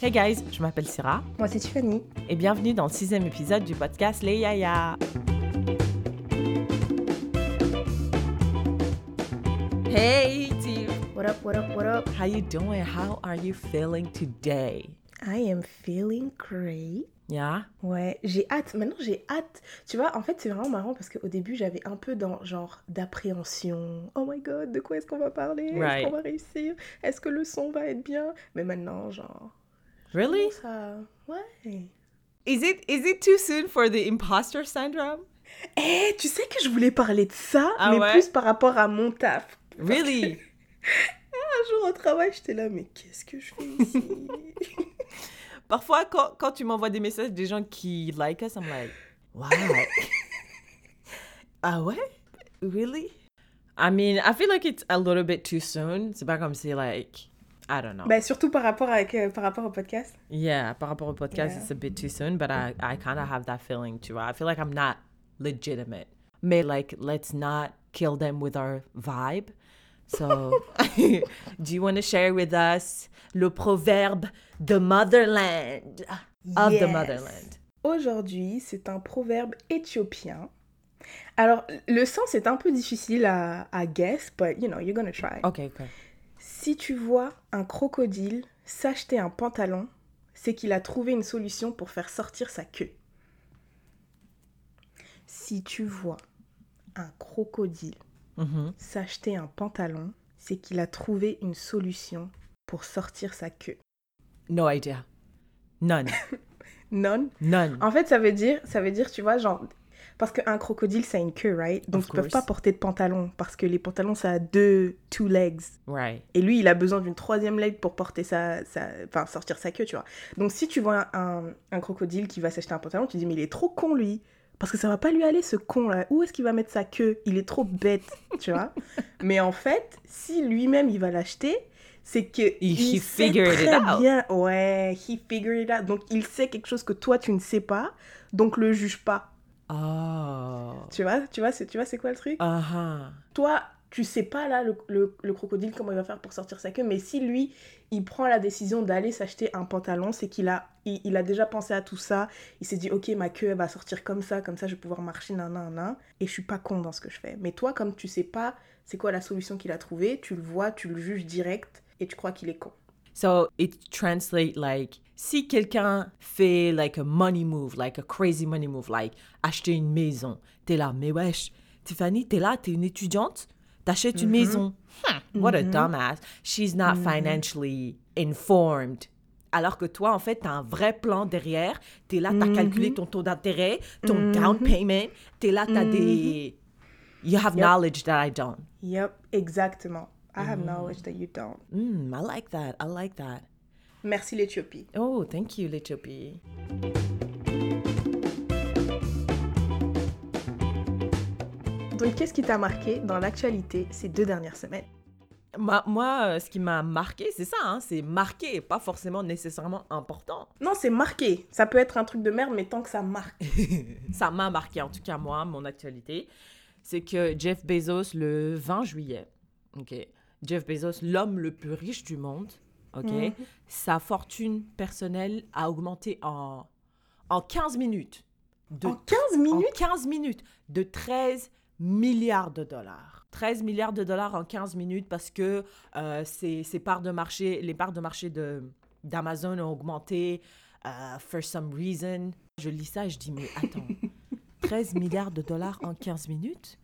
Hey guys, je m'appelle Syrah Moi, c'est Tiffany. et bienvenue dans le sixième épisode du podcast Les Yaya. Hey Tiff, What up, what up, what up? how you doing? How are you feeling today? I am feeling great. Yeah? Ouais, j'ai hâte. Maintenant, j'ai hâte. Tu vois, en fait, c'est vraiment marrant parce qu'au début, j'avais un peu dans genre d'appréhension. Oh my god, de quoi est-ce qu'on va parler? Est-ce qu'on va réussir? Est-ce que le son va être bien? Mais maintenant, genre. Really? Ça. Ouais. Is it is it too soon for the imposter syndrome? Eh, tu sais que je voulais parler de ça, Ah mais ouais? plus par rapport à mon taf. Really? Un jour au travail, j'étais là, mais qu'est-ce que je fais ici? Parfois, quand, quand tu m'envoies des messages des gens qui like us, I'm like, wow. ah ouais? Really? I mean, I feel like it's a little bit too soon. C'est pas comme si, like, I don't know. bah, surtout par rapport, avec, euh, par rapport au podcast. yeah, par rapport au podcast, Yeah. it's a bit too soon, but I, I kind of have that feeling too. I feel like I'm not legitimate. Mais, like, let's not kill them with our vibe. So, do you want to share with us le proverbe de motherland? Of the motherland. Aujourd'hui, c'est un proverbe éthiopien. Alors, le sens est un peu difficile à, à guess, but you know, you're gonna try. Okay, okay. Si tu vois un crocodile s'acheter un pantalon, c'est qu'il a trouvé une solution pour faire sortir sa queue. Si tu vois un crocodile Mhm. s'acheter un pantalon, c'est qu'il a trouvé une solution pour sortir sa queue. No idea. None. Non None. En fait, ça veut dire, ça veut dire, tu vois, genre, parce qu'un crocodile, ça a une queue, right? Donc, Of ils peuvent pas course. porter de pantalon, parce que les pantalons, ça a deux, two legs. Right. Et lui, il a besoin d'une troisième leg pour porter sa, sa, enfin, sortir sa queue, tu vois. Donc, si tu vois un, un crocodile qui va s'acheter un pantalon, tu dis, mais il est trop con, lui. Parce que ça va pas lui aller, ce con-là. Où est-ce qu'il va mettre sa queue? Il est trop bête, tu vois. mais en fait, si lui-même, il va l'acheter, c'est que He- he sait très out. bien. Ouais, he figured it out. Donc, il sait quelque chose que toi, tu ne sais pas. Donc, le juge pas. Oh. Tu vois, tu vois, c'est, tu vois, c'est quoi le truc? Uh-huh. toi, tu sais pas là le, le- le crocodile comment il va faire pour sortir sa queue, mais si lui, il prend la décision d'aller s'acheter un pantalon, c'est qu'il a, il, il a déjà pensé à tout ça. Il s'est dit, ok, ma queue elle va sortir comme ça, comme ça je vais pouvoir marcher, nan, nan, nan, et je suis pas con dans ce que je fais. Mais toi, comme tu sais pas c'est quoi la solution qu'il a trouvée, tu le vois, tu le juges direct, et tu crois qu'il est con. So it translates like si quelqu'un fait like a money move, like a crazy money move, like acheter une maison, t'es là, mais wesh, Tiffany, t'es là, t'es une étudiante, t'achètes une maison. Hmm, what a dumbass. She's not financially informed. Alors que toi, en fait, t'as un vrai plan derrière. T'es là, t'as calculé ton taux d'intérêt, ton down payment. T'es là, t'as des... You have knowledge that I don't. Yep, exactement. I have knowledge that you don't. Mm, I like that. I like that. Merci l'Éthiopie. Oh, thank you, l'Éthiopie. Donc, qu'est-ce qui t'a marqué dans l'actualité ces deux dernières semaines? Moi, moi, euh, ce qui m'a marqué, c'est ça, hein, c'est marqué, pas forcément nécessairement important. Non, c'est marqué. Ça peut être un truc de merde, mais tant que ça marque. ça m'a marqué, en tout cas moi, mon actualité, c'est que Jeff Bezos, le 20 juillet, ok, Jeff Bezos, l'homme le plus riche du monde, ok, Mhm. sa fortune personnelle a augmenté en, en 15 minutes. De En 15 en minutes? 15 minutes de 13 milliards de dollars. 13 milliards de dollars en 15 minutes parce que euh, ces, ces parts de marché, les parts de marché de, d'Amazon ont augmenté euh, for some reason. Je lis ça et je dis, mais attends, 13 milliards de dollars en 15 minutes?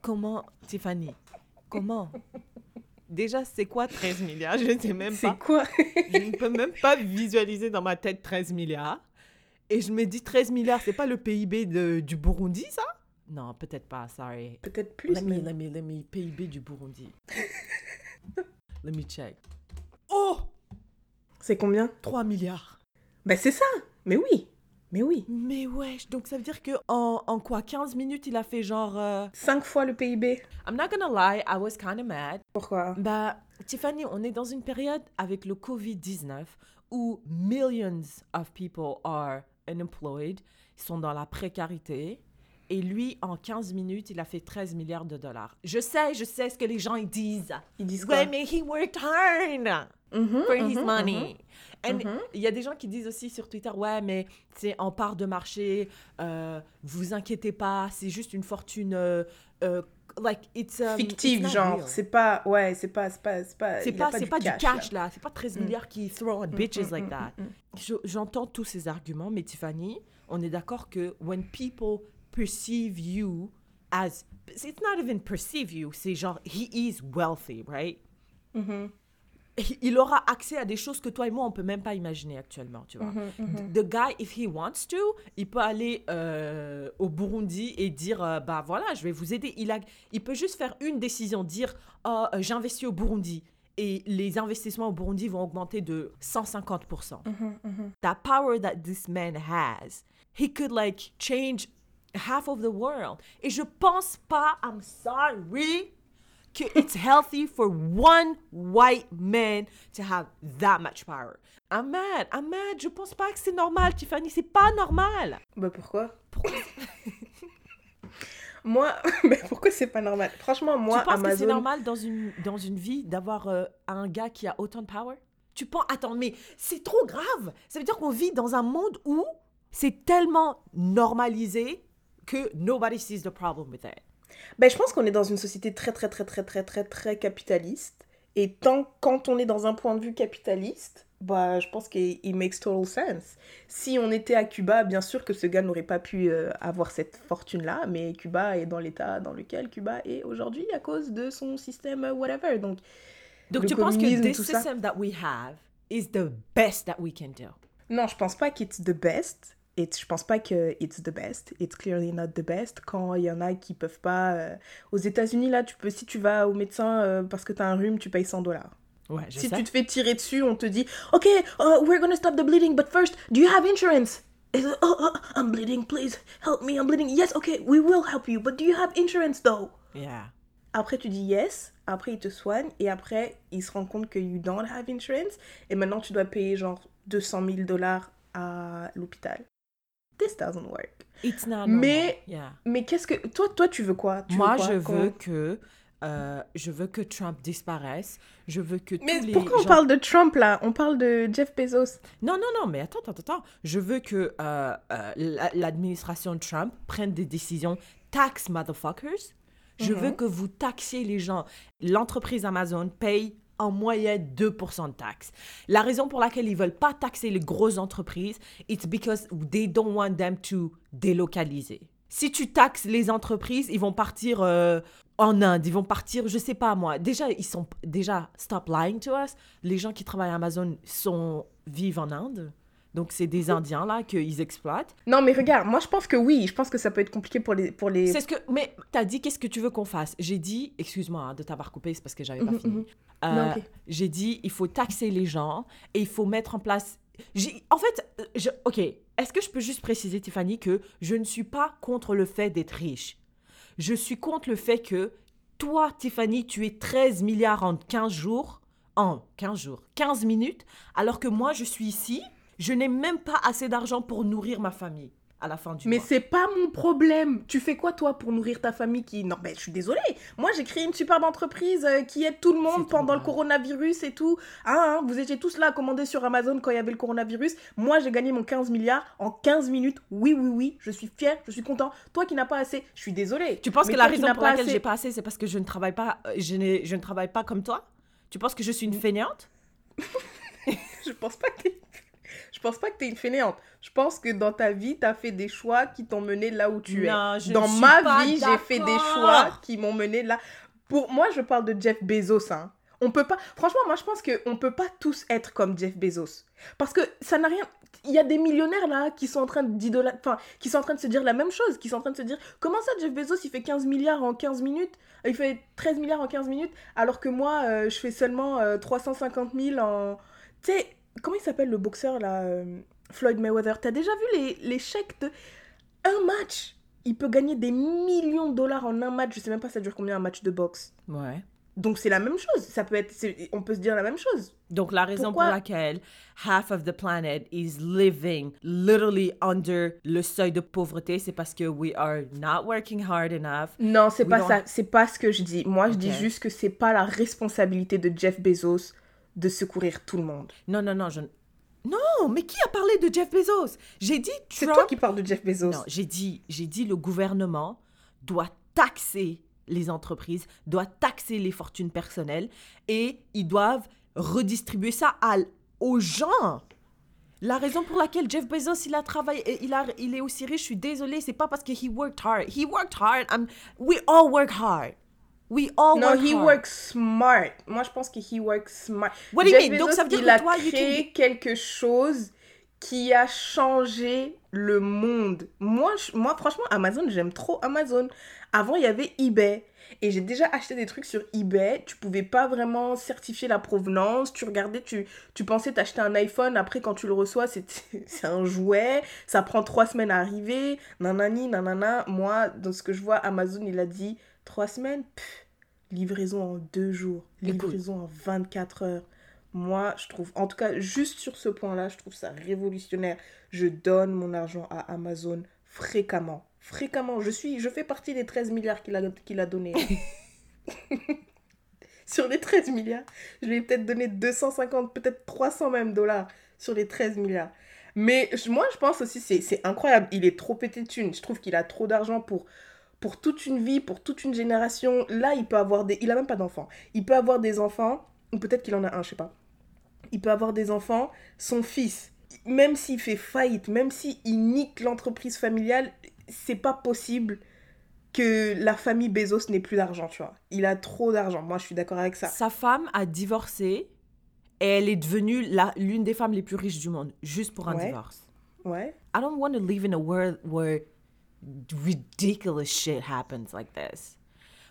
Comment, Tiffany Comment? Déjà, c'est quoi 13 milliards? Je ne sais même C'est pas. quoi? Je ne peux même pas visualiser dans ma tête 13 milliards. Et je me dis 13 milliards, c'est pas le PIB de, du Burundi, ça? Non, peut-être pas, sorry. Peut-être plus, Let me, let me, let me, PIB du Burundi. let me check. Oh C'est combien? 3 milliards. Bah c'est ça Mais oui Mais oui Mais wesh, donc ça veut dire que en, en quoi 15 minutes, il a fait genre... euh, 5 fois le PIB. I'm not gonna lie, I was kind of mad. Pourquoi? Bah, Tiffany, on est dans une période avec le COVID-19 où millions of people are unemployed, ils sont dans la précarité Et lui, en 15 minutes, il a fait 13 milliards de dollars. Je sais, je sais ce que les gens ils disent. Ils disent quoi? Ouais, mais he worked hard Mhm, for his mhm, money. And Mhm. il y a des gens qui disent aussi sur Twitter, ouais, mais c'est en part de marché, euh, vous inquiétez pas, c'est juste une fortune, euh, euh, like it's um, it's not genre. C'est pas. Ouais, c'est pas. C'est pas. C'est pas, C'est pas, pas du là. cash là, c'est pas 13 Mm. milliards qui throw at bitches like mm, that. mm, mm. Je- J'entends tous ces arguments, mais Tiffany, on est d'accord que when people perceive you as, it's not even perceive you, c'est genre he is wealthy, right? Mhm, Il aura accès à des choses que toi et moi on peut même pas imaginer actuellement, tu vois. mhm, mhm. The guy, if he wants to, il peut aller euh, au Burundi et dire, euh, bah voilà, je vais vous aider. Il, a, il peut juste faire une décision, dire, oh, j'investis au Burundi. Et les investissements au Burundi vont augmenter de 150%. Mhm, mhm. That power that this man has, he could like change half of the world. Et je pense pas, I'm sorry, que it's healthy for one white man to have that much power. I'm mad. Je pense pas que c'est normal, Tiffany. C'est pas normal. Bah pourquoi? Moi, mais pourquoi c'est pas normal? Franchement, moi, tu penses que c'est Amazon. normal dans une, dans une vie d'avoir euh, un gars qui a autant de power? Tu penses. Attends, mais c'est trop grave. Ça veut dire qu'on vit dans un monde où c'est tellement normalisé que nobody sees the problem with it. Ben, je pense qu'on est dans une société très, très, très, très, très, très, très capitaliste. Et tant quand on est dans un point de vue capitaliste, bah, je pense qu'il it makes total sense. Si on était à Cuba, bien sûr que ce gars n'aurait pas pu euh, avoir cette fortune-là, mais Cuba est dans l'état dans lequel Cuba est aujourd'hui à cause de son système euh, whatever. Donc, Donc Le tu penses que ça. system that we have is the best that we can do? Non, je pense pas qu'it's the best. Et je pense pas que it's the best. It's clearly not the best. Quand il y en a qui peuvent pas. euh, Aux États-Unis, là, tu peux, si tu vas au médecin euh, parce que t'as un rhume, tu payes 100 dollars. Ouais, Si sais. tu te fais tirer dessus, on te dit Ok, uh, we're gonna stop the bleeding, but first, do you have insurance? Et, euh, oh, oh, I'm bleeding, please help me, I'm bleeding. Yes, okay, we will help you, but do you have insurance though? Yeah. Après, tu dis yes, après, ils te soignent, et après, ils se rendent compte que you don't have insurance, et maintenant, tu dois payer genre 200 000 dollars à l'hôpital. This doesn't work. It's not Mais-. Yeah. Mais qu'est-ce que. Toi, toi tu veux quoi? Tu Moi, veux quoi je veux que euh, je veux que Trump disparaisse. Je veux que Mais tous les pourquoi on parle de Trump là? On parle de Jeff Bezos. Non, non, non, mais attends, attends, attends. Je veux que euh, euh, la- l'administration Trump prenne des décisions tax motherfuckers. Je Mhm. veux que vous taxiez les gens. L'entreprise Amazon paye en moyenne 2% de taxes. La raison pour laquelle ils veulent pas taxer les grosses entreprises, it's because they don't want them to délocaliser. Si tu taxes les entreprises, ils vont partir euh, en Inde, ils vont partir, je sais pas moi. Déjà, ils sont déjà stop lying to us. Les gens qui travaillent à Amazon sont vivent en Inde. Donc c'est des Indiens là qu'ils exploitent. Non, mais regarde, moi je pense que oui, je pense que ça peut être compliqué pour les. Pour les... C'est ce que mais t'as dit qu'est-ce que tu veux qu'on fasse? J'ai dit excuse-moi hein, de t'avoir coupé, c'est parce que j'avais pas Mhm, fini. mhm. Euh. J'ai dit il faut taxer les gens et il faut mettre en place. En fait, euh, je... ok. Est-ce que je peux juste préciser Tiffany que je ne suis pas contre le fait d'être riche. Je suis contre le fait que toi Tiffany tu es 13 milliards en 15 jours, en 15 jours, 15 minutes, alors que moi je suis ici, je n'ai même pas assez d'argent pour nourrir ma famille à la fin du Mais mois. c'est pas mon problème. Tu fais quoi toi pour nourrir ta famille qui. Non, mais je suis désolée. Moi j'ai créé une superbe entreprise euh, qui aide tout le monde pendant le coronavirus et tout. Hein, hein, vous étiez tous là à commander sur Amazon quand il y avait le coronavirus. Moi j'ai gagné mon 15 milliards en 15 minutes. Oui, oui, oui. Je suis fière, je suis content. Toi qui n'as pas assez, je suis désolée. Tu penses Mais que la raison pour laquelle assez- j'ai pas assez, c'est parce que je ne travaille pas, euh, je, je ne travaille pas comme toi? Tu penses que je suis une fainéante? Je pense pas que pense pas que t'es une fainéante. Je pense que dans ta vie, t'as fait des choix qui t'ont mené là où tu Non, es. je Dans ne ma vie, j'ai fait des choix qui m'ont mené là. Pour moi, je parle de Jeff Bezos. Hein. On peut pas. Franchement, moi, je pense que on peut pas tous être comme Jeff Bezos, parce que ça n'a rien. Il y a des millionnaires là qui sont en train d'idolâtrer, enfin, qui sont en train de se dire la même chose, qui sont en train de se dire comment ça Jeff Bezos il fait 15 milliards en 15 minutes, il fait 13 milliards en 15 minutes, alors que moi euh, je fais seulement euh, 350 000 en. Tu sais, comment il s'appelle le boxeur là euh, Floyd Mayweather? T'as déjà vu les, les chèques de un match? Il peut gagner des millions de dollars en un match. Je sais même pas ça dure combien un match de boxe. Ouais. Donc c'est la même chose. Ça peut être, on peut se dire la même chose. Donc la raison Pourquoi- pour laquelle half of the planet is living literally under le seuil de pauvreté, c'est parce que we are not working hard enough. Non, c'est pas don't- ça. C'est pas ce que je dis. Moi, je dis juste que c'est pas la responsabilité de Jeff Bezos de secourir tout le monde. Non, non, non, je... Non, mais qui a parlé de Jeff Bezos? J'ai dit C'est Trump... toi qui parles de Jeff Bezos. Non, j'ai dit, j'ai dit le gouvernement doit taxer les entreprises, doit taxer les fortunes personnelles et ils doivent redistribuer ça à, aux gens. La raison pour laquelle Jeff Bezos il a travaillé, et il, a, il est aussi riche, je suis désolée, c'est pas parce que he worked hard. He worked hard. I'm- we all work hard. We all Non, work he hard. works smart. Moi, je pense que he works smart. What do you mean? Donc, ça veut dire il que a toi, you créé can quelque chose qui a changé le monde. Moi, je- moi, franchement, Amazon, j'aime trop Amazon. Avant, il y avait eBay. Et j'ai déjà acheté des trucs sur eBay. Tu pouvais pas vraiment certifier la provenance. Tu regardais, tu, tu pensais t'acheter un iPhone. Après, quand tu le reçois, c'est un jouet. Ça prend trois semaines à arriver. Nanani, nanana. Moi, dans ce que je vois, Amazon, il a dit trois semaines. Pff, livraison en deux jours. Écoute. Livraison en 24 heures. Moi, je trouve, en tout cas, juste sur ce point-là, je trouve ça révolutionnaire. Je donne mon argent à Amazon fréquemment. Fréquemment. Je suis, je fais partie des 13 milliards qu'il a, qu'il a donné. sur les 13 milliards, je lui ai peut-être donné 250, peut-être 300 même dollars sur les 13 milliards. Mais moi, je pense aussi, c'est c'est incroyable. Il est trop pété de thunes. Je trouve qu'il a trop d'argent pour, pour toute une vie, pour toute une génération. Là, il peut avoir des... Il a même pas d'enfants. Il peut avoir des enfants, ou peut-être qu'il en a un, je sais pas. Il peut avoir des enfants. Son fils, même s'il fait faillite, même s'il nique l'entreprise familiale, c'est pas possible que la famille Bezos n'ait plus d'argent, tu vois. Il a trop d'argent. Moi, je suis d'accord avec ça. Sa femme a divorcé et elle est devenue la- l'une des femmes les plus riches du monde, juste pour un Ouais. divorce. Ouais. I don't want to live in a world where ridiculous shit happens like this.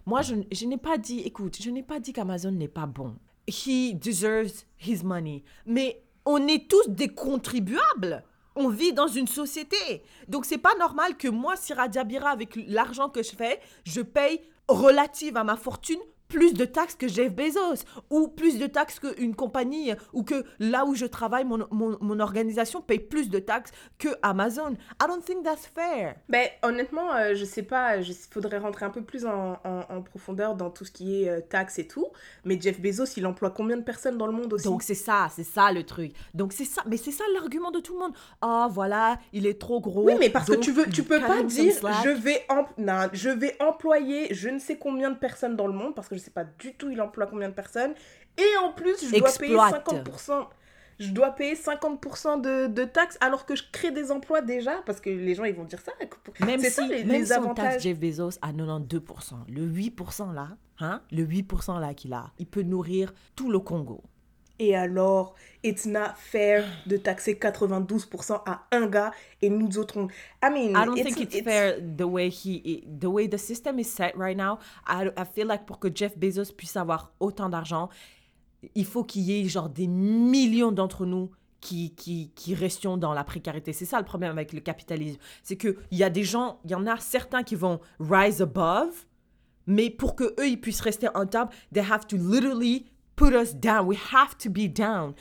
Moi, je, n'ai pas dit, écoute, je n'ai pas dit qu'Amazon n'est pas bon. He deserves his money. Mais on est tous des contribuables. On vit dans une société. Donc, c'est pas normal que moi, Sira Diabira, avec l'argent que je fais, je paye relative à ma fortune plus de taxes que Jeff Bezos ou plus de taxes qu'une compagnie ou que là où je travaille, mon, mon, mon organisation paye plus de taxes que Amazon. I don't think that's fair. Ben, honnêtement, euh, je sais pas, il faudrait rentrer un peu plus en, en- en profondeur dans tout ce qui est euh, taxes et tout. Mais Jeff Bezos, il emploie combien de personnes dans le monde aussi? Donc c'est ça, c'est ça le truc. Donc c'est ça, mais c'est ça l'argument de tout le monde. Ah voilà, il est trop gros. Oui, mais parce que tu veux, tu peux pas dire je vais, non, je vais employer je ne sais combien de personnes dans le monde parce que je sais pas du tout il emploie combien de personnes et en plus je dois payer Exploite. 50%. Je dois payer 50% de, de taxes alors que je crée des emplois déjà parce que les gens ils vont dire ça. Même si, ça les, même les avantages. taxe Jeff Bezos à 92%, le 8% là, hein, le 8% là qu'il a, il peut nourrir tout le Congo. Et alors, it's not fair de taxer 92% à un gars et nous autres on... I mean, I don't it's- think it's, it's- fair the way he, the way the system is set right now. I, I feel like pour que Jeff Bezos puisse avoir autant d'argent, il faut qu'il y ait genre des millions d'entre nous qui, qui, qui restions dans la précarité. C'est ça le problème avec le capitalisme. C'est qu'il y a des gens, il y en a certains qui vont rise above, mais pour que eux ils puissent rester en table, they have to literally put us down. We have to be down.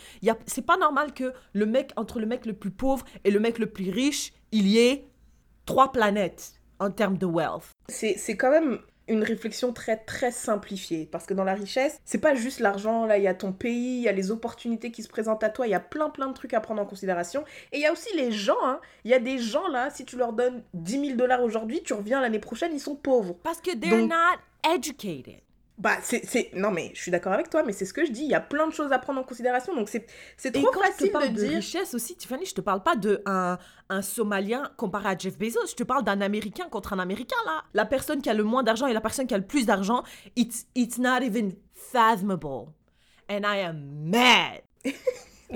C'est pas normal que le mec, entre le mec le plus pauvre et le mec le plus riche, il y ait trois planètes en termes de wealth. c'est c'est quand même une réflexion très très simplifiée parce que dans la richesse c'est pas juste l'argent là il y a ton pays il y a les opportunités qui se présentent à toi il y a plein plein de trucs à prendre en considération et il y a aussi les gens hein. il y a des gens là si tu leur donnes 10 000 dollars aujourd'hui tu reviens l'année prochaine ils sont pauvres Parce que they're Donc- not educated. Bah c'est non mais je suis d'accord avec toi mais c'est ce que je dis il y a plein de choses à prendre en considération donc c'est c'est trop quand je te facile parle de de, dire richesse aussi, Tiffany, je te parle pas de un, un Somalien comparé à Jeff Bezos. Je te parle d'un Américain contre un Américain, là. La personne qui a le moins d'argent et la personne qui a le plus d'argent, it's, it's not even fathomable. And I am mad.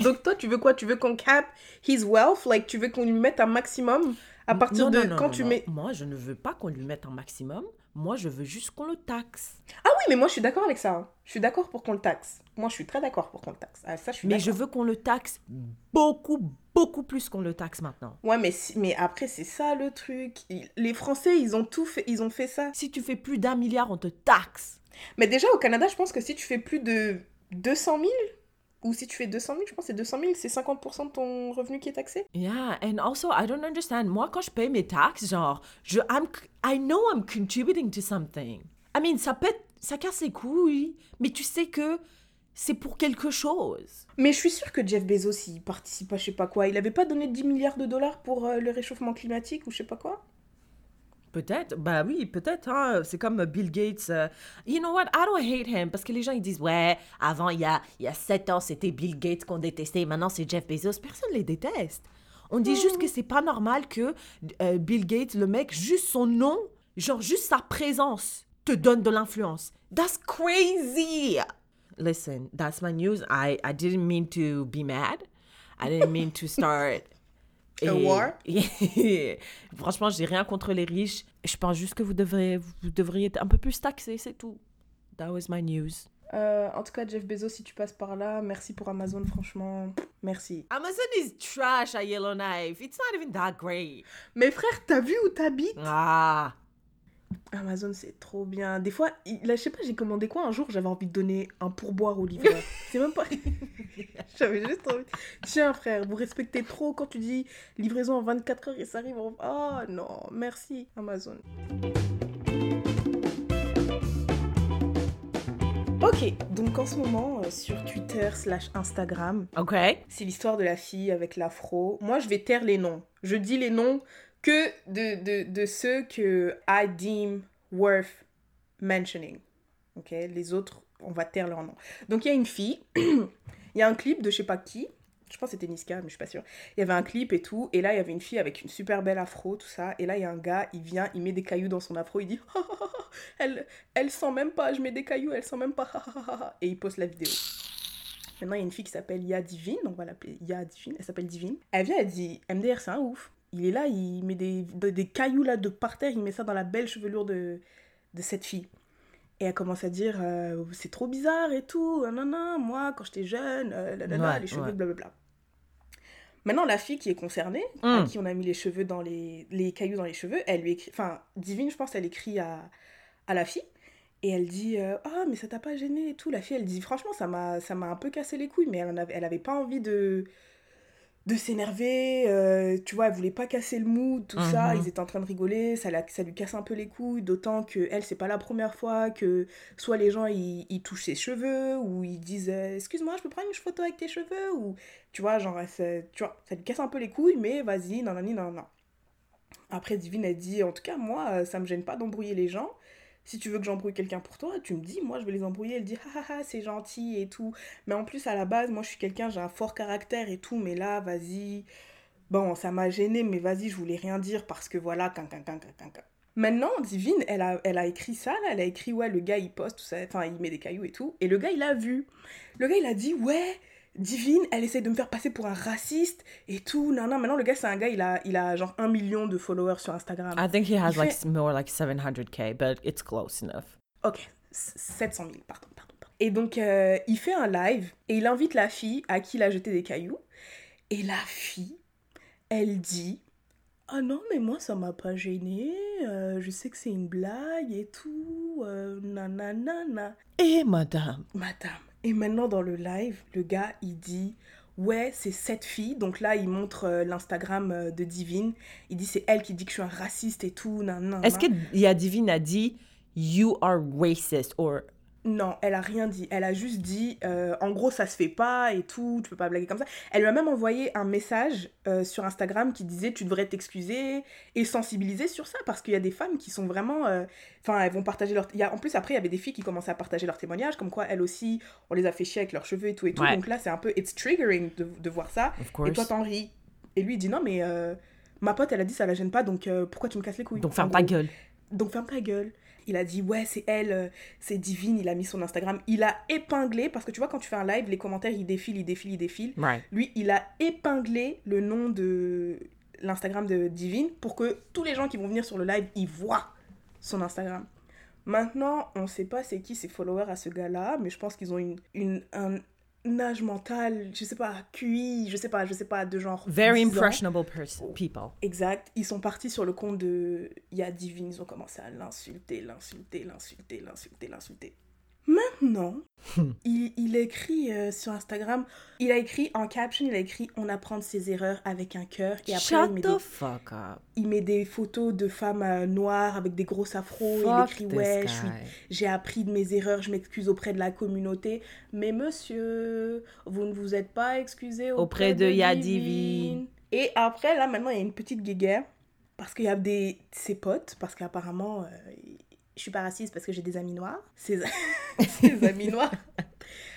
donc toi tu veux quoi? Tu veux qu'on cap his wealth? Like tu veux qu'on lui mette un maximum à partir Non, de non, non, quand tu mets Moi, je ne veux pas qu'on lui mette un maximum. Moi, je veux juste qu'on le taxe. Ah oui, mais moi je suis d'accord avec ça. hein. Je suis d'accord pour qu'on le taxe. Moi je suis très d'accord pour qu'on le taxe. Ah, ça je suis Mais je veux qu'on le taxe beaucoup, beaucoup plus qu'on le taxe maintenant. Ouais, mais, si- mais après c'est ça le truc. Les Français ils ont tout fait, ils ont fait ça. Si tu fais plus d'un milliard, on te taxe. Mais déjà, au Canada, je pense que si tu fais plus de 200 000, ou si tu fais 200 000, je pense que c'est 200 000, c'est 50% de ton revenu qui est taxé. Yeah, and also I don't understand. Moi, quand je paye mes taxes, genre, je, I'm, I know I'm contributing to something. I mean, ça pète, ça casse les couilles, mais tu sais que c'est pour quelque chose. Mais je suis sûre que Jeff Bezos, il participe à je sais pas quoi. Il avait pas donné 10 milliards de dollars pour euh, le réchauffement climatique ou je sais pas quoi? Peut-être, bah oui, peut-être. Hein. C'est comme Bill Gates. euh, You know what? I don't hate him. Parce que les gens, ils disent, ouais, avant, il y a, il y a 7 ans, c'était Bill Gates qu'on détestait. Maintenant, c'est Jeff Bezos. Personne les déteste. On dit juste que c'est pas normal que euh, Bill Gates, le mec, juste son nom, genre juste sa présence, te donne de l'influence. That's crazy! Listen, that's my news. I, I didn't mean to be mad. I didn't mean to start A war? Franchement, j'ai rien contre les riches. Je pense juste que vous devriez, vous devriez être un peu plus taxés, c'est tout. That was my news. Euh, En tout cas, Jeff Bezos, si tu passes par là, merci pour Amazon, franchement. Merci. Amazon is trash à Yellowknife. It's not even that great. Mais frère, t'as vu où t'habites? Ah. Amazon, c'est trop bien. Des fois, là, je sais pas, j'ai commandé quoi un jour, j'avais envie de donner un pourboire au livreur. c'est même pas. j'avais juste envie. Tiens, frère, vous respectez trop quand tu dis livraison en 24 heures et ça arrive en. Oh non, merci, Amazon. Ok, donc en ce moment, euh, sur Twitter slash Instagram, OK. c'est l'histoire de la fille avec l'afro. Moi, je vais taire les noms. Je dis les noms que de, de, de ceux que I deem worth mentioning. Ok, les autres, on va taire leurs noms. Donc, il y a une fille, il y a un clip de je sais pas qui. Je pense que c'était Niska, mais je suis pas sûre. Il y avait un clip et tout, et là, il y avait une fille avec une super belle afro, tout ça. Et là, il y a un gars, il vient, il met des cailloux dans son afro, il dit elle, elle sent même pas, je mets des cailloux, elle sent même pas. et il poste la vidéo. Maintenant, il y a une fille qui s'appelle Ya Divine, on va l'appeler Ya Divine, elle s'appelle Divine. Elle vient, elle dit MDR, c'est un ouf. Il est là, il met des, des, cailloux là de par terre, il met ça dans la belle chevelure de, de cette fille. Et elle commence à dire euh, c'est trop bizarre et tout, non, non, moi quand j'étais jeune, euh, Ouais, les cheveux, ouais. blablabla. Maintenant, la fille qui est concernée, à Mm. qui on a mis les cheveux dans les, les cailloux dans les cheveux, elle lui écrit, enfin, Divine, je pense, elle écrit à, à la fille. Et elle dit euh, Ah, mais ça t'a pas gêné et tout. La fille, elle dit Franchement, ça m'a ça m'a un peu cassé les couilles, mais elle, en avait, elle avait pas envie de, de s'énerver. euh, tu vois, elle voulait pas casser le mood, tout ça. Mhm. Ils étaient en train de rigoler, ça, la- ça lui casse un peu les couilles. D'autant que elle, c'est pas la première fois que soit les gens ils, ils touchent ses cheveux, ou ils disent euh, Excuse-moi, je peux prendre une photo avec tes cheveux Ou tu vois, genre, tu vois, ça lui casse un peu les couilles, mais vas-y, non, non, non, non. Après, Divine, elle dit En tout cas, moi, euh, ça me gêne pas d'embrouiller les gens. Si tu veux que j'embrouille quelqu'un pour toi, tu me dis, moi je vais les embrouiller. Elle dit, ah ah ah, c'est gentil et tout. Mais en plus, à la base, moi je suis quelqu'un, j'ai un fort caractère et tout, mais là, vas-y. Bon, ça m'a gêné, mais vas-y, je voulais rien dire parce que voilà, can, can, can. Maintenant, Divine, elle a, elle a écrit ça, là, elle a écrit, ouais, le gars il poste, tout ça, enfin, il met des cailloux et tout. Et le gars, il a vu. Le gars, il a dit, ouais, Divine, elle essaie de me faire passer pour un raciste et tout. Non, non, maintenant, le gars, c'est un gars, il a, il a genre un million de followers sur Instagram. I think he has Il like fait- more like 700k, but it's close enough. Ok, s- 700 000, pardon, pardon, pardon. Et donc, euh, il fait un live et il invite la fille à qui il a jeté des cailloux. Et la fille, elle dit Ah non, mais moi, ça m'a pas gêné. euh, je sais que c'est une blague et tout. Euh, nanana. Et madame. Madame. Et maintenant, dans le live, le gars, il dit Ouais, c'est cette fille. Donc là, il montre euh, l'Instagram euh, de Divine. Il dit C'est elle qui dit que je suis un raciste et tout. Est-ce que Yadivine a dit You are racist or Non, elle a rien dit. Elle a juste dit, euh, en gros, ça se fait pas et tout, tu peux pas blaguer comme ça. Elle lui a même envoyé un message euh, sur Instagram qui disait tu devrais t'excuser et sensibiliser sur ça parce qu'il y a des femmes qui sont vraiment. euh, Enfin, elles vont partager leur. il y a- En plus, après, il y avait des filles qui commençaient à partager leurs témoignages, comme quoi elles aussi, on les a fait chier avec leurs cheveux et tout et tout. Ouais. Donc là, c'est un peu. It's triggering de, de voir ça. Et toi, t'en ris. Et lui, il dit non, mais ma pote, elle a dit ça la gêne pas, donc pourquoi tu me casses les couilles? Donc ferme ta gueule. Donc ferme ta gueule. Il a dit ouais c'est elle, euh, c'est divine, il a mis son Instagram. Il a épinglé, parce que tu vois quand tu fais un live, les commentaires ils défilent, ils défilent, ils défilent. Right. Lui il a épinglé le nom de l'Instagram de Divine pour que tous les gens qui vont venir sur le live, ils voient son Instagram. Maintenant, on sait pas c'est qui ses followers à ce gars-là, mais je pense qu'ils ont une, une, un, âge mental, je sais pas, QI, je sais pas, je sais pas, de genre. Very 10 ans. impressionable person, people. Exact. Ils sont partis sur le compte de Ya Divine. Ils ont commencé à l'insulter, l'insulter, l'insulter, l'insulter, l'insulter. Maintenant, il, il écrit euh, sur Instagram, il a écrit en caption, il a écrit On apprend de ses erreurs avec un cœur. Et après, il met, the des, fuck up. il met des photos de femmes euh, noires avec des grosses afros. il Fuck écrit this Ouais, j'ai appris de mes erreurs, je m'excuse auprès de la communauté. Mais monsieur, vous ne vous êtes pas excusé auprès, Auprès de Ya Divine. Divine. Et après, là, maintenant, il y a une petite guéguerre. Parce qu'il y a des... ses potes, parce qu'apparemment, euh, je suis pas raciste parce que j'ai des amis noirs. Ses, ses amis noirs.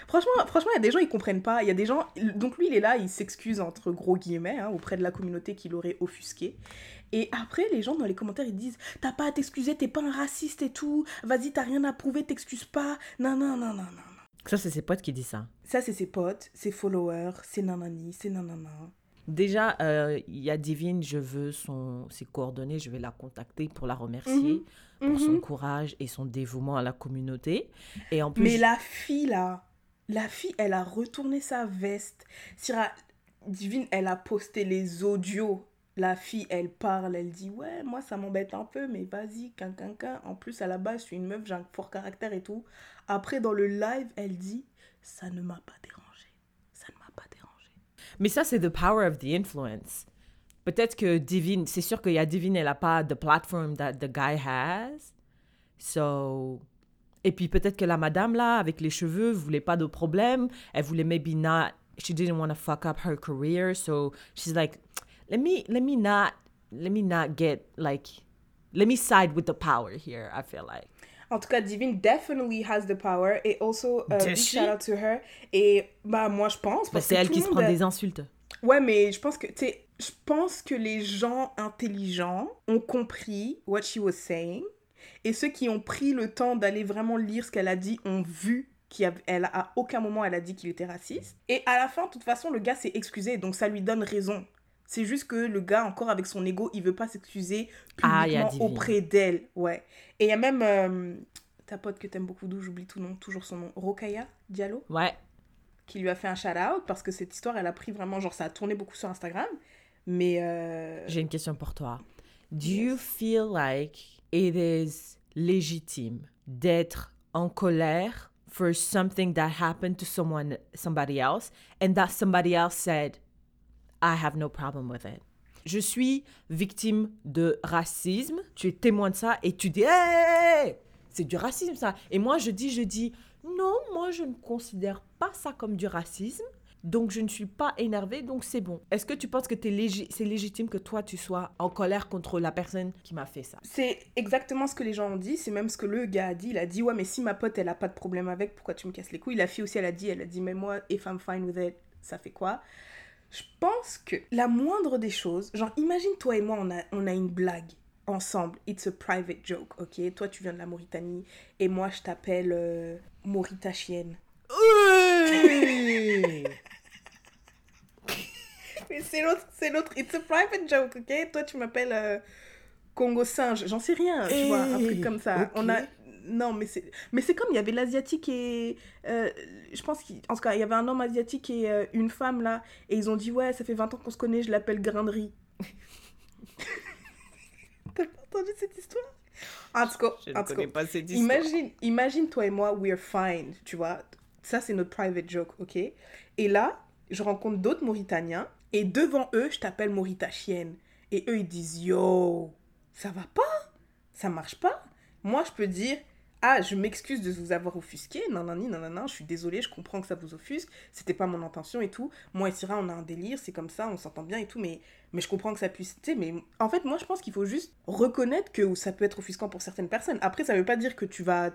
Franchement, franchement, il y a des gens, ils comprennent pas. Il y a des gens... Donc lui, il est là, il s'excuse, entre gros guillemets, hein, auprès de la communauté qui l'aurait offusqué. Et après, les gens dans les commentaires, ils disent T'as pas à t'excuser, t'es pas un raciste et tout. Vas-y, t'as rien à prouver, t'excuses pas. Non, non, non, non, non. Ça, c'est ses potes qui disent ça. Ça, c'est ses potes, ses followers, ses nanani, ses nanana. Déjà, euh, il y a Divine, je veux son, ses coordonnées, je vais la contacter pour la remercier pour son Mhm. courage et son dévouement à la communauté. Et en plus, Mais la fille, là, la fille, elle a retourné sa veste. Syrah, Divine, elle a posté les audios. La fille, elle parle, elle dit Ouais, moi, ça m'embête un peu, mais vas-y, quin, quin, quin. En plus, à la base, je suis une meuf, j'ai un fort caractère et tout. Après, dans le live, elle dit Ça ne m'a pas dérangé. Mais ça, c'est the power of the influence. Peut-être que Divine, c'est sûr qu'il y a Divine, elle n'a pas the platform that the guy has. So. Et puis peut-être que la madame là, avec les cheveux, voulait pas de problème. Elle voulait maybe not. She didn't want to fuck up her career, so she's like, let me, let me not, let me not get like, let me side with the power here. I feel like. En tout cas, Divine definitely has the power. Et also, uh, big shout out to her. Et bah, moi, je pense. Bah, c'est elle qui se prend a- des insultes. Ouais, mais je pense que, tu je pense que les gens intelligents ont compris what she was saying. Et ceux qui ont pris le temps d'aller vraiment lire ce qu'elle a dit ont vu qu'elle a, à aucun moment elle a dit qu'il était raciste. Et à la fin, de toute façon, le gars s'est excusé, donc ça lui donne raison. C'est juste que le gars, encore avec son ego, il veut pas s'excuser Ah, publiquement auprès d'elle. Ouais. Et il y a même euh, ta pote que t'aimes beaucoup, d'où j'oublie tout nom, toujours son nom, Rokaya Diallo Ouais. qui lui a fait un shout-out parce que cette histoire, elle a pris vraiment, genre, ça a tourné beaucoup sur Instagram. Mais euh, J'ai une question pour toi. Do you feel like it is légitime d'être en colère for something that happened to someone somebody else and that somebody else said I have no problem with it. Je suis victime de racisme, tu es témoin de ça et tu dis hey, c'est du racisme ça. Et moi je dis je dis non, moi je ne considère pas ça comme du racisme. Donc je ne suis pas énervée, donc c'est bon. Est-ce que tu penses que c'est légitime que toi tu sois en colère contre la personne qui m'a fait ça? C'est exactement ce que les gens ont dit. C'est même ce que le gars a dit. Il a dit, ouais, mais si ma pote, elle a pas de problème avec, pourquoi tu me casses les couilles? La fille aussi, elle a dit, elle a dit, mais moi, if I'm fine with it, ça fait quoi? Je pense que la moindre des choses, genre, imagine toi et moi, on a, on a une blague ensemble. It's a private joke, ok? Toi, tu viens de la Mauritanie et moi, je t'appelle euh, Maurita Chienne. Mais c'est l'autre, c'est l'autre. It's a private joke, ok? Toi, tu m'appelles euh, Congo singe. J'en sais rien, tu vois, un truc comme ça. On a... Non, mais c'est, mais c'est comme il y avait l'asiatique et... euh, je pense qu'en tout cas, il y avait un homme asiatique et euh, une femme, là. Et ils ont dit, ouais, ça fait 20 ans qu'on se connaît, je l'appelle grain de riz. T'as pas entendu cette histoire? En tout cas, Je en ne tout connais cas, pas cette histoire. Imagine, imagine toi et moi, we're fine, tu vois. Ça, c'est notre private joke, ok? Et là, je rencontre d'autres Mauritaniens et devant eux, je t'appelle Maurita chienne. Et eux, ils disent Yo, ça va pas? Ça marche pas? Moi, je peux dire Ah, je m'excuse de vous avoir offusqué. Non, non, non, non, non, je suis désolée, je comprends que ça vous offusque. C'était pas mon intention et tout. Moi et Syrah, on a un délire, c'est comme ça, on s'entend bien et tout, mais, mais je comprends que ça puisse. Tu sais, mais en fait, moi, je pense qu'il faut juste reconnaître que ça peut être offusquant pour certaines personnes. Après, ça veut pas dire que tu vas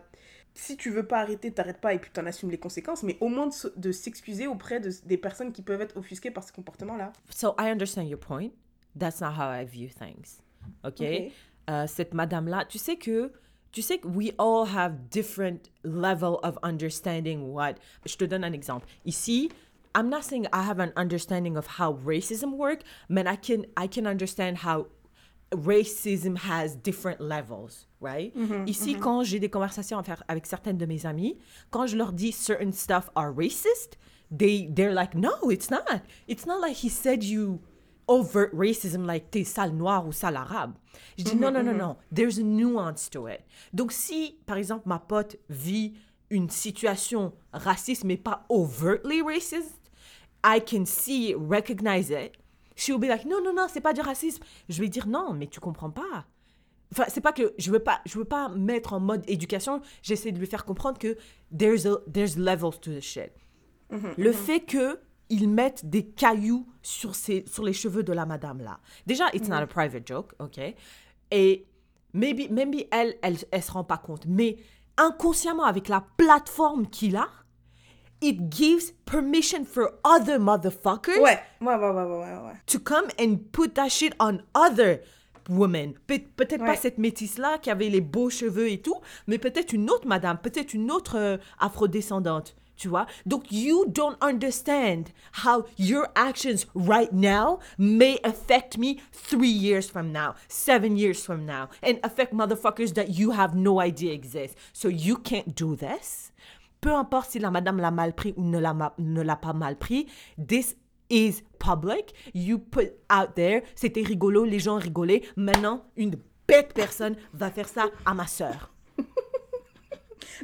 si tu veux pas arrêter, t'arrêtes pas et puis t'en assumes les conséquences, mais au moins de, se- de s'excuser auprès de, des personnes qui peuvent être offusquées par ce comportement-là. So I understand your point. That's not how I view things. Okay? Ok. Euh, cette madame-là, tu sais que, tu sais que we all have different level of understanding what. Je te donne un exemple. Ici, I'm not saying I have an understanding of how racism work, but I can I can understand how racism has different levels, right? Ici, quand j'ai des conversations à faire avec certaines de mes amies, quand je leur dis certain stuff are racist, they they're like, no, it's not. It's not like he said you overt racism like t'es sale noir ou sale arabe. Je dis non, non, non, non. There's a nuance to it. Donc si, par exemple, ma pote vit une situation raciste mais pas overtly racist, I can see it, recognize it. She'll be like, non, non, non, c'est pas du racisme. Je vais dire non, mais tu comprends pas. Enfin, c'est pas que je veux pas, je veux pas mettre en mode éducation. J'essaie de lui faire comprendre que there's a, there's levels to the shit. Le fait que ils mettent des cailloux sur ses, sur les cheveux de la madame là. Déjà, it's not a private joke, ok? Et maybe, maybe elle, elle, elle se rend pas compte, mais inconsciemment avec la plateforme qu'il a, it gives permission for other motherfuckers Ouais, ouais, ouais, ouais, ouais, ouais, ouais. to come and put that shit on other women. Pe- peut-être pas cette métisse-là qui avait les beaux cheveux et tout, mais peut-être une autre madame, peut-être une autre euh, afrodescendante. Tu vois? Donc, you don't understand how your actions right now may affect me three years from now, seven years from now, and affect motherfuckers that you have no idea exist. So, you can't do this. Peu importe si la madame l'a mal pris ou ne l'a pas mal pris, this is public. You put out there, c'était rigolo, les gens rigolaient. Maintenant, une bête personne va faire ça à ma sœur.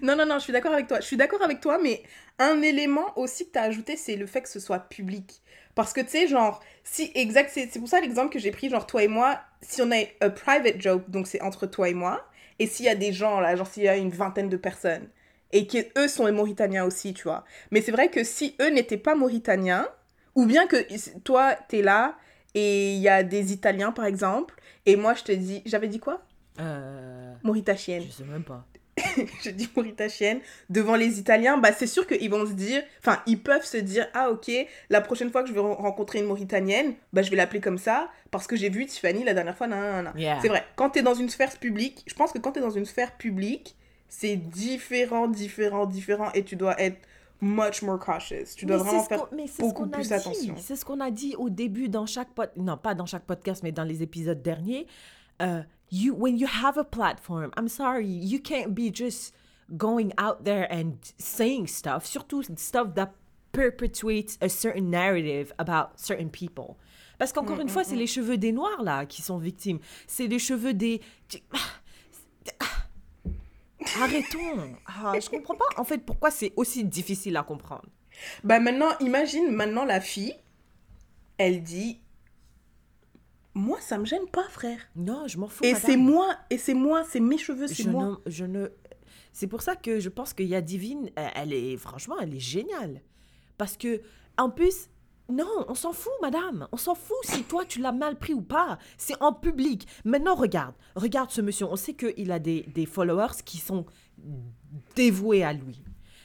Non, non, non, je suis d'accord avec toi. Je suis d'accord avec toi, mais un élément aussi que tu as ajouté, c'est le fait que ce soit public. Parce que tu sais, genre, si, exact, c'est pour ça l'exemple que j'ai pris, genre, toi et moi, si on a a private joke, donc c'est entre toi et moi, et s'il y a des gens là, genre, s'il y a une vingtaine de personnes, et qu'eux sont mauritaniens aussi, tu vois. Mais c'est vrai que si eux n'étaient pas mauritaniens, ou bien que toi, t'es là, et il y a des Italiens, par exemple, et moi, je te dis, j'avais dit quoi? Euh, Mauritachienne je sais même pas. je dis mauritachienne, devant les Italiens, bah c'est sûr qu'ils vont se dire, enfin ils peuvent se dire, ah ok, la prochaine fois que je vais ren- rencontrer une Mauritanienne, bah je vais l'appeler comme ça, parce que j'ai vu Tiffany la dernière fois. Yeah. C'est vrai, quand t'es dans une sphère publique, je pense que quand t'es dans une sphère publique, c'est différent, différent, différent, et tu dois être much more cautious. Tu dois Mais vraiment faire beaucoup plus dit. attention. C'est ce qu'on a dit au début dans chaque pod... non pas dans chaque podcast mais dans les épisodes derniers. Euh, you when you have a platform, I'm sorry, you can't be just going out there and saying stuff, surtout stuff that perpetuates a certain narrative about certain people. Parce qu'encore une fois, c'est les cheveux des noirs là qui sont victimes. C'est les cheveux des Arrêtons. Ah, je comprends pas en fait pourquoi c'est aussi difficile à comprendre. Bah maintenant, imagine maintenant la fille, elle dit, moi ça me gêne pas frère. Non, je m'en fous. Et c'est moi, et c'est moi, c'est mes cheveux, c'est moi. ne, je ne... C'est pour ça que je pense que Yadivine, elle elle est, franchement, elle est géniale. Parce que, en plus, non, on s'en fout, madame. On s'en fout si toi, tu l'as mal pris ou pas. C'est en public. Maintenant, regarde. Regarde ce monsieur. On sait qu'il a des, des followers qui sont dévoués à lui.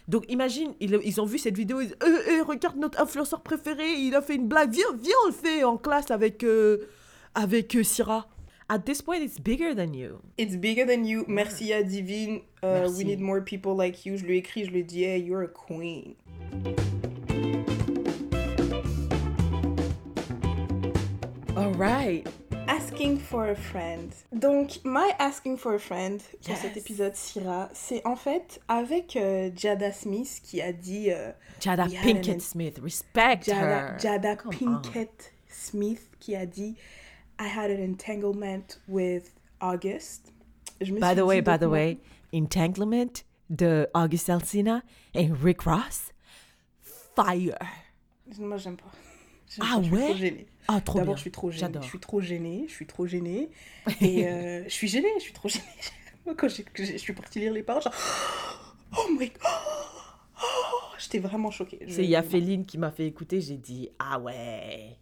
Donc, imagine, ils, ils ont vu cette vidéo. Ils disent, Euh, euh, regarde notre influenceur préféré. Il a fait une blague. Viens, viens, on le fait en classe avec, euh, avec euh, Syrah. At this point, it's bigger than you. It's bigger than you. Merci à Divine. Uh, Merci. We need more people like you. Je lui ai écrit, je lui hey, you're a queen. All right. Asking for a friend. Donc, my asking for a friend pour cet épisode Syrah, c'est en fait avec euh, Jada Smith qui a dit. euh, Jada Pinkett Smith, respect Jada, her. Jada Come Pinkett Smith qui a dit I had an entanglement with August. By the way, by the way, Entanglement de August Alsina et Rick Ross, fire. Moi, j'aime pas. Ah je ouais? Ah, trop bien. D'abord, je suis trop gênée. Je suis trop gênée. Je suis trop gênée. Et euh, je suis gênée. Je suis trop gênée. Moi, quand je suis partie lire les paroles, genre, oh my god. Oh, J'étais vraiment choquée. C'est Yaféline qui m'a fait écouter, j'ai dit ah ouais.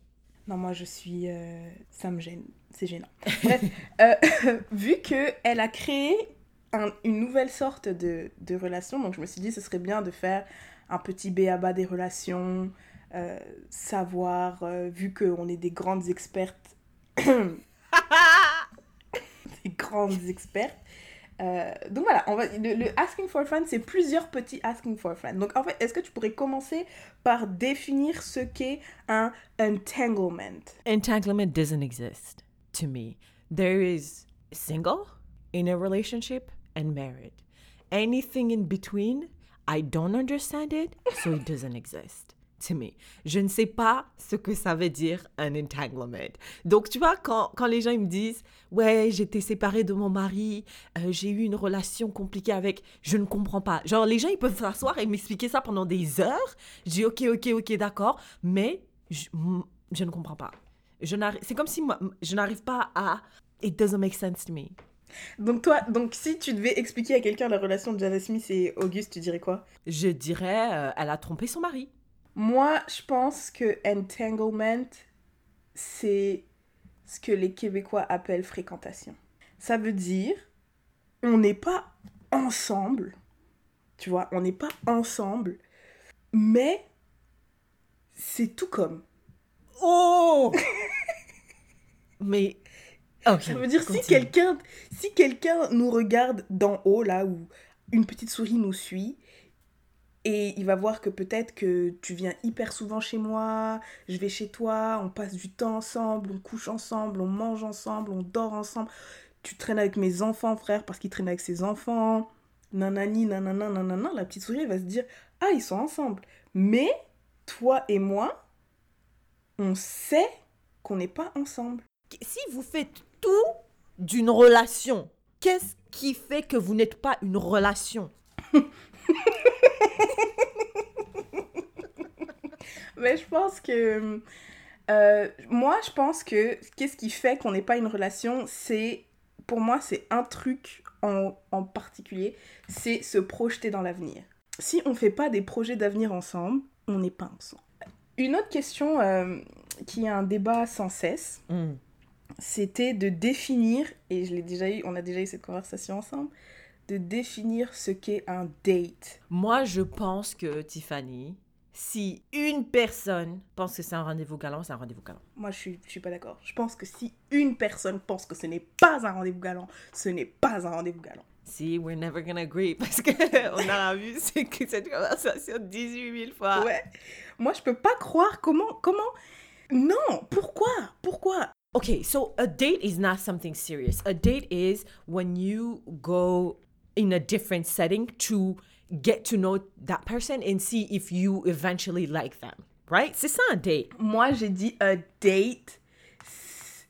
Non, moi, je suis. euh, ça me gêne. C'est gênant. Bref, euh, vu que elle a créé un- une nouvelle sorte de, de relation, donc je me suis dit, ce serait bien de faire un petit béaba des relations, euh, savoir, euh, vu qu'on est des grandes expertes. des grandes expertes. Euh, donc voilà, le, le asking for a friend, c'est plusieurs petits asking for a friend. Donc en fait, est-ce que tu pourrais commencer par définir ce qu'est un entanglement? Entanglement doesn't exist to me. There is single in a relationship and married. Anything in between, I don't understand it, so it doesn't exist to me. Je ne sais pas ce que ça veut dire un entanglement. Donc, tu vois, quand, quand les gens ils me disent Ouais, j'étais séparée de mon mari, euh, j'ai eu une relation compliquée avec. Je ne comprends pas. Genre, les gens ils peuvent s'asseoir et m'expliquer ça pendant des heures. Je dis Ok, ok, ok, d'accord. Mais je, je ne comprends pas. Je c'est comme si moi, je n'arrive pas à. It doesn't make sense to me. Donc toi, donc si tu devais expliquer à quelqu'un la relation de Jada Smith et Auguste, tu dirais quoi? Je dirais, euh, elle a trompé son mari. Moi, je pense que entanglement, c'est ce que les Québécois appellent fréquentation. Ça veut dire, on n'est pas ensemble, tu vois, on n'est pas ensemble, mais c'est tout comme. Oh Mais ça veut dire si quelqu'un si quelqu'un nous regarde d'en haut là où une petite souris nous suit et il va voir que peut-être que tu viens hyper souvent chez moi, je vais chez toi, on passe du temps ensemble, on couche ensemble, on mange ensemble, on dort ensemble. Tu traînes avec mes enfants, frère, parce qu'il traîne avec ses enfants. Nanani, nanana, nanana. La petite souris va se dire Ah, ils sont ensemble. Mais toi et moi, on sait qu'on n'est pas ensemble. Si vous faites tout d'une relation, qu'est-ce qui fait que vous n'êtes pas une relation? Mais je pense que. Euh, moi, je pense que qu'est-ce qui fait qu'on n'est pas une relation, c'est. Pour moi, c'est un truc en, en particulier, c'est se projeter dans l'avenir. Si on ne fait pas des projets d'avenir ensemble, on n'est pas ensemble. Une autre question euh, qui a un débat sans cesse, hmm. c'était de définir, et je l'ai déjà eu, on a déjà eu cette conversation ensemble, de définir ce qu'est un date. Moi, je pense que Tiffany, si une personne pense que c'est un rendez-vous galant, c'est un rendez-vous galant. Moi, je suis, je suis pas d'accord. Je pense que si une personne pense que ce n'est pas un rendez-vous galant, ce n'est pas un rendez-vous galant. Si, we're never gonna agree parce qu'on a vu cette conversation 18 000 fois. Ouais. Moi, je peux pas croire comment, comment. Non, pourquoi, pourquoi? Okay, so a date is not something serious. A date is when you go in a different setting to get to know that person and see if you eventually like them, right? C'est ça un date. Moi, j'ai dit a date.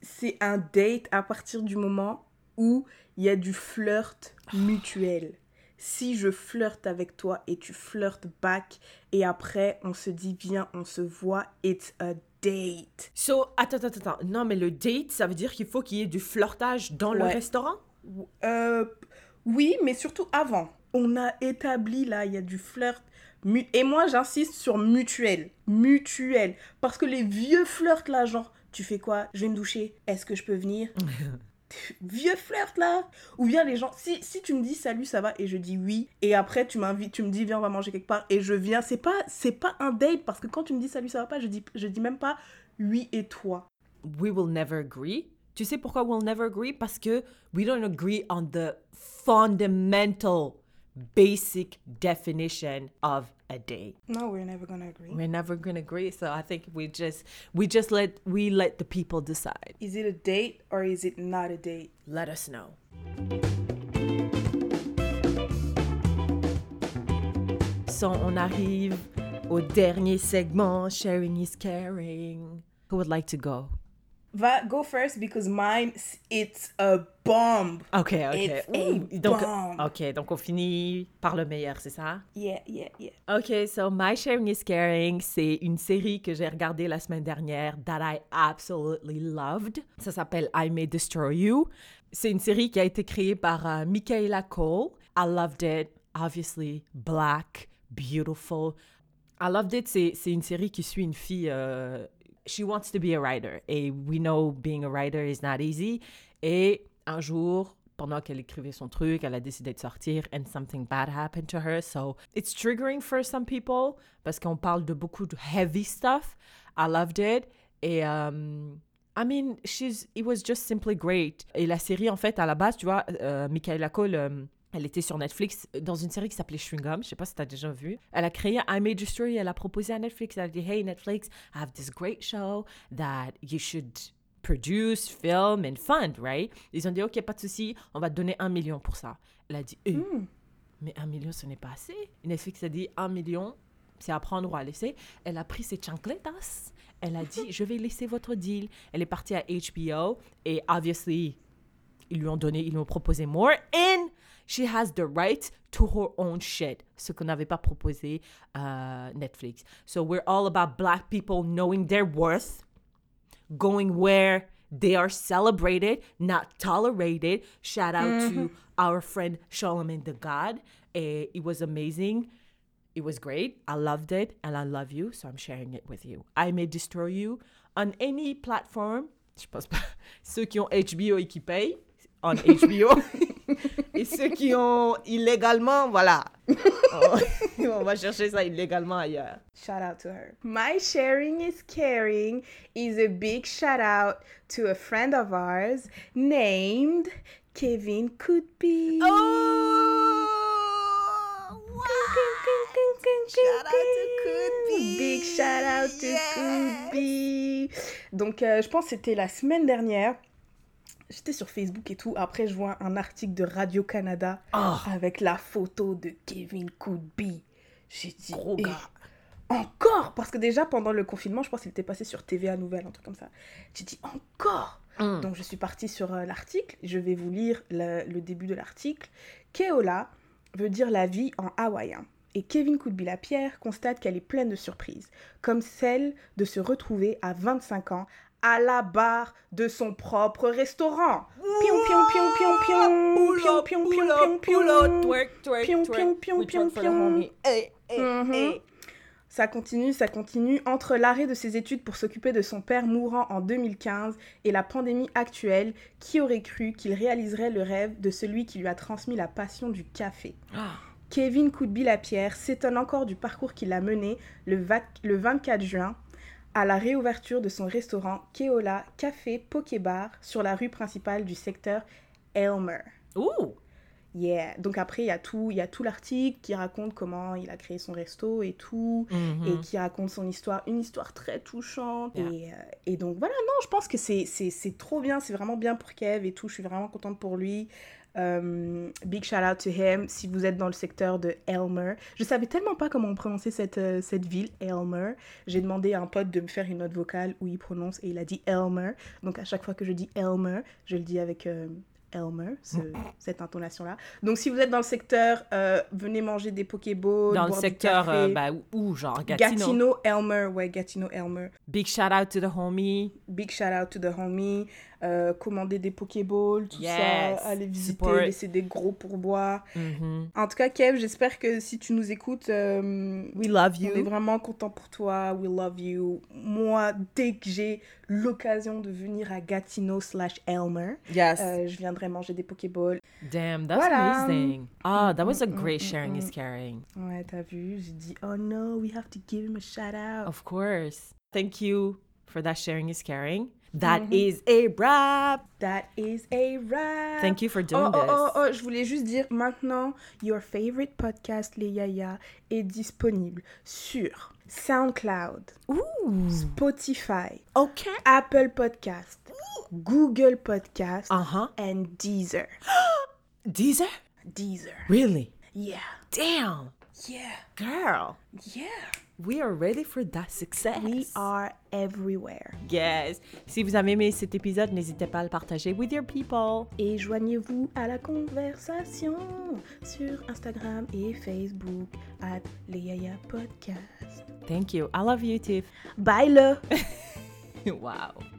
C'est un date à partir du moment où il y a du flirt mutuel. Si je flirte avec toi et tu flirtes back et après on se dit viens, on se voit, it's a date. So, attends, attends, attends. Non, mais le date, ça veut dire qu'il faut qu'il y ait du flirtage dans le restaurant? Euh, Oui, mais surtout avant on a établi là, il y a du flirt. Et moi, j'insiste sur mutuel. Mutuel. Parce que les vieux flirts là, genre, tu fais quoi? Je vais me doucher. Est-ce que je peux venir? Vieux flirt là Ou bien les gens, si, si tu me dis salut, ça va, et je dis oui, et après tu m'invites, tu me dis viens, on va manger quelque part, et je viens, c'est pas, c'est pas un date, parce que quand tu me dis salut, ça va pas, je dis, je dis même pas oui et toi. We will never agree. Tu sais pourquoi we'll never agree? Parce que we don't agree on the fundamental basic definition of a day. No, we're never gonna agree. We're never gonna agree. So I think we just we just let we let the people decide. Is it a date or is it not a date? Let us know. So on arrive au dernier segment. Sharing is caring. Who would like to go? Va, go first because mine, it's a bomb. Ok, ok. It's a donc, bomb. Ok, donc on finit par le meilleur, c'est ça? Yeah, yeah, yeah. Ok, so My Sharing is Caring, c'est une série que j'ai regardée la semaine dernière that I absolutely loved. Ça s'appelle I May Destroy You. C'est une série qui a été créée par uh, Michaela Cole. I loved it. Obviously, black, beautiful. I loved it. C'est une série qui suit une fille... Euh, she wants to be a writer. Et we know being a writer is not easy. Et un jour, pendant qu'elle écrivait son truc, elle a décidé de sortir and something bad happened to her. So it's triggering for some people parce qu'on parle de beaucoup de heavy stuff. I loved it. Et um, I mean, she's, it was just simply great. Et la série, en fait, à la base, tu vois, uh, Michaela Cole, um, elle était sur Netflix euh, dans une série qui s'appelait Chewing Gum. Je sais pas si tu as déjà vu. Elle a créé I Made Story. Elle a proposé à Netflix. Elle a dit Hey Netflix, I have this great show that you should produce, film and fund, right? Ils ont dit Ok, pas de souci, on va te donner un million pour ça. Elle a dit eh, hmm. Mais un million, ce n'est pas assez. Netflix a dit un million, c'est à prendre ou à laisser. Elle a pris ses chancletas. Elle a dit, je vais laisser votre deal. Elle est partie à HBO et obviously, ils lui ont donné, ils lui ont proposé more. And she has the right to her own shit, ce qu'on n'avait pas proposé à Netflix. So we're all about black people knowing their worth, going where they are celebrated, not tolerated. Shout out to our friend Charlemagne the God. Eh, it was amazing. It was great. I loved it and I love you, so I'm sharing it with you. I may destroy you on any platform. Je pense pas. Ceux qui ont HBO et qui payent on HBO. et ceux qui ont illégalement, voilà. on, va chercher ça illégalement ailleurs. Shout out to her. My sharing is caring is a big shout out to a friend of ours named Kevin Cootby. Oh! Shout out to Cootby. Big shout out to. Cootby. Donc, euh, je pense que c'était la semaine dernière. J'étais sur Facebook et tout. Après, je vois un article de Radio-Canada Oh, avec la photo de Kevin Cootby. J'ai dit, gros eh, gars. encore? Parce que déjà, pendant le confinement, je pense qu'il était passé sur TVA Nouvelle, un truc comme ça. J'ai dit, encore? Mm. Donc, je suis partie sur euh, l'article. Je vais vous lire le, le début de l'article. Keola veut dire la vie en hawaïen. Et Kevin Cootby-Lapierre constate qu'elle est pleine de surprises, comme celle de se retrouver à 25 ans à la barre de son propre restaurant. Pion, pion, pion, pion, pion. Pull Pion, up, pion, pull pion, up, pion, pull up, pion. twerk, twerk, Pion, twerk. pion, pion, We pion, twerk for the pion. homie? Hey, hey, Mhm. hey. Ça continue, ça continue. Entre l'arrêt de ses études pour s'occuper de son père mourant en 2015 et la pandémie actuelle, qui aurait cru qu'il réaliserait le rêve de celui qui lui a transmis la passion du café? Ah. Kevin Cootby-Lapierre s'étonne encore du parcours qu'il a mené le 24 juin à la réouverture de son restaurant Keola Café Pokébar sur la rue principale du secteur Elmer. Ouh. Yeah. Donc après, il y a tout, il y a tout l'article qui raconte comment il a créé son resto et tout Mhm. et qui raconte son histoire, une histoire très touchante. Yeah. Et, euh, et donc voilà, non, je pense que c'est c'est- c'est trop bien, c'est vraiment bien pour Kev et tout, je suis vraiment contente pour lui. Euh, big shout out to him si vous êtes dans le secteur de Elmer. Je savais tellement pas comment on prononçait cette, euh, cette ville, Elmer. J'ai demandé à un pote de me faire une note vocale où il prononce et il a dit Elmer. Donc à chaque fois que je dis Elmer, je le dis avec euh, Elmer, ce- cette intonation-là. Donc si vous êtes dans le secteur, euh, venez manger des Pokéballs. Dans le secteur, café. bah, où, genre Gatineau. Gatineau, Elmer, ouais, Gatineau, Elmer. Big shout out to the homie. Big shout out to the homie. Euh, commander des Pokéballs, tout Yes, ça. Aller visiter, support. laisser des gros pourboires. Mhm. En tout cas, Kev, j'espère que si tu nous écoutes, euh, We love on est you. vraiment content pour toi. We love you. Moi, dès que j'ai l'occasion de venir à Gatineau slash Elmer, Yes. euh, je viendrai manger des Pokéballs. Damn, that's voilà. amazing. Ah, that was a Mm, mm, great mm, sharing is caring. Ouais, t'as vu, j'ai dit, oh no, we have to give him a shout out. Of course. Thank you for that sharing is caring. That Mhm. is a wrap. That is a wrap. Thank you for doing Oh, oh, this. oh, oh, je voulais juste dire maintenant, your favorite podcast, les Yaya, est disponible sur SoundCloud, Ooh. Spotify, Okay. Apple Podcast, Google Podcast, Uh-huh. and Deezer. Deezer? Deezer. Really? Yeah. Damn. Yeah. Girl, Yeah. We are ready for that success. We are everywhere. Yes. Si vous avez aimé cet épisode, n'hésitez pas à le partager with your people. Et joignez-vous à la conversation sur Instagram et Facebook at Yaya Podcast. Thank you. I love you, Tiff. Bye là! wow.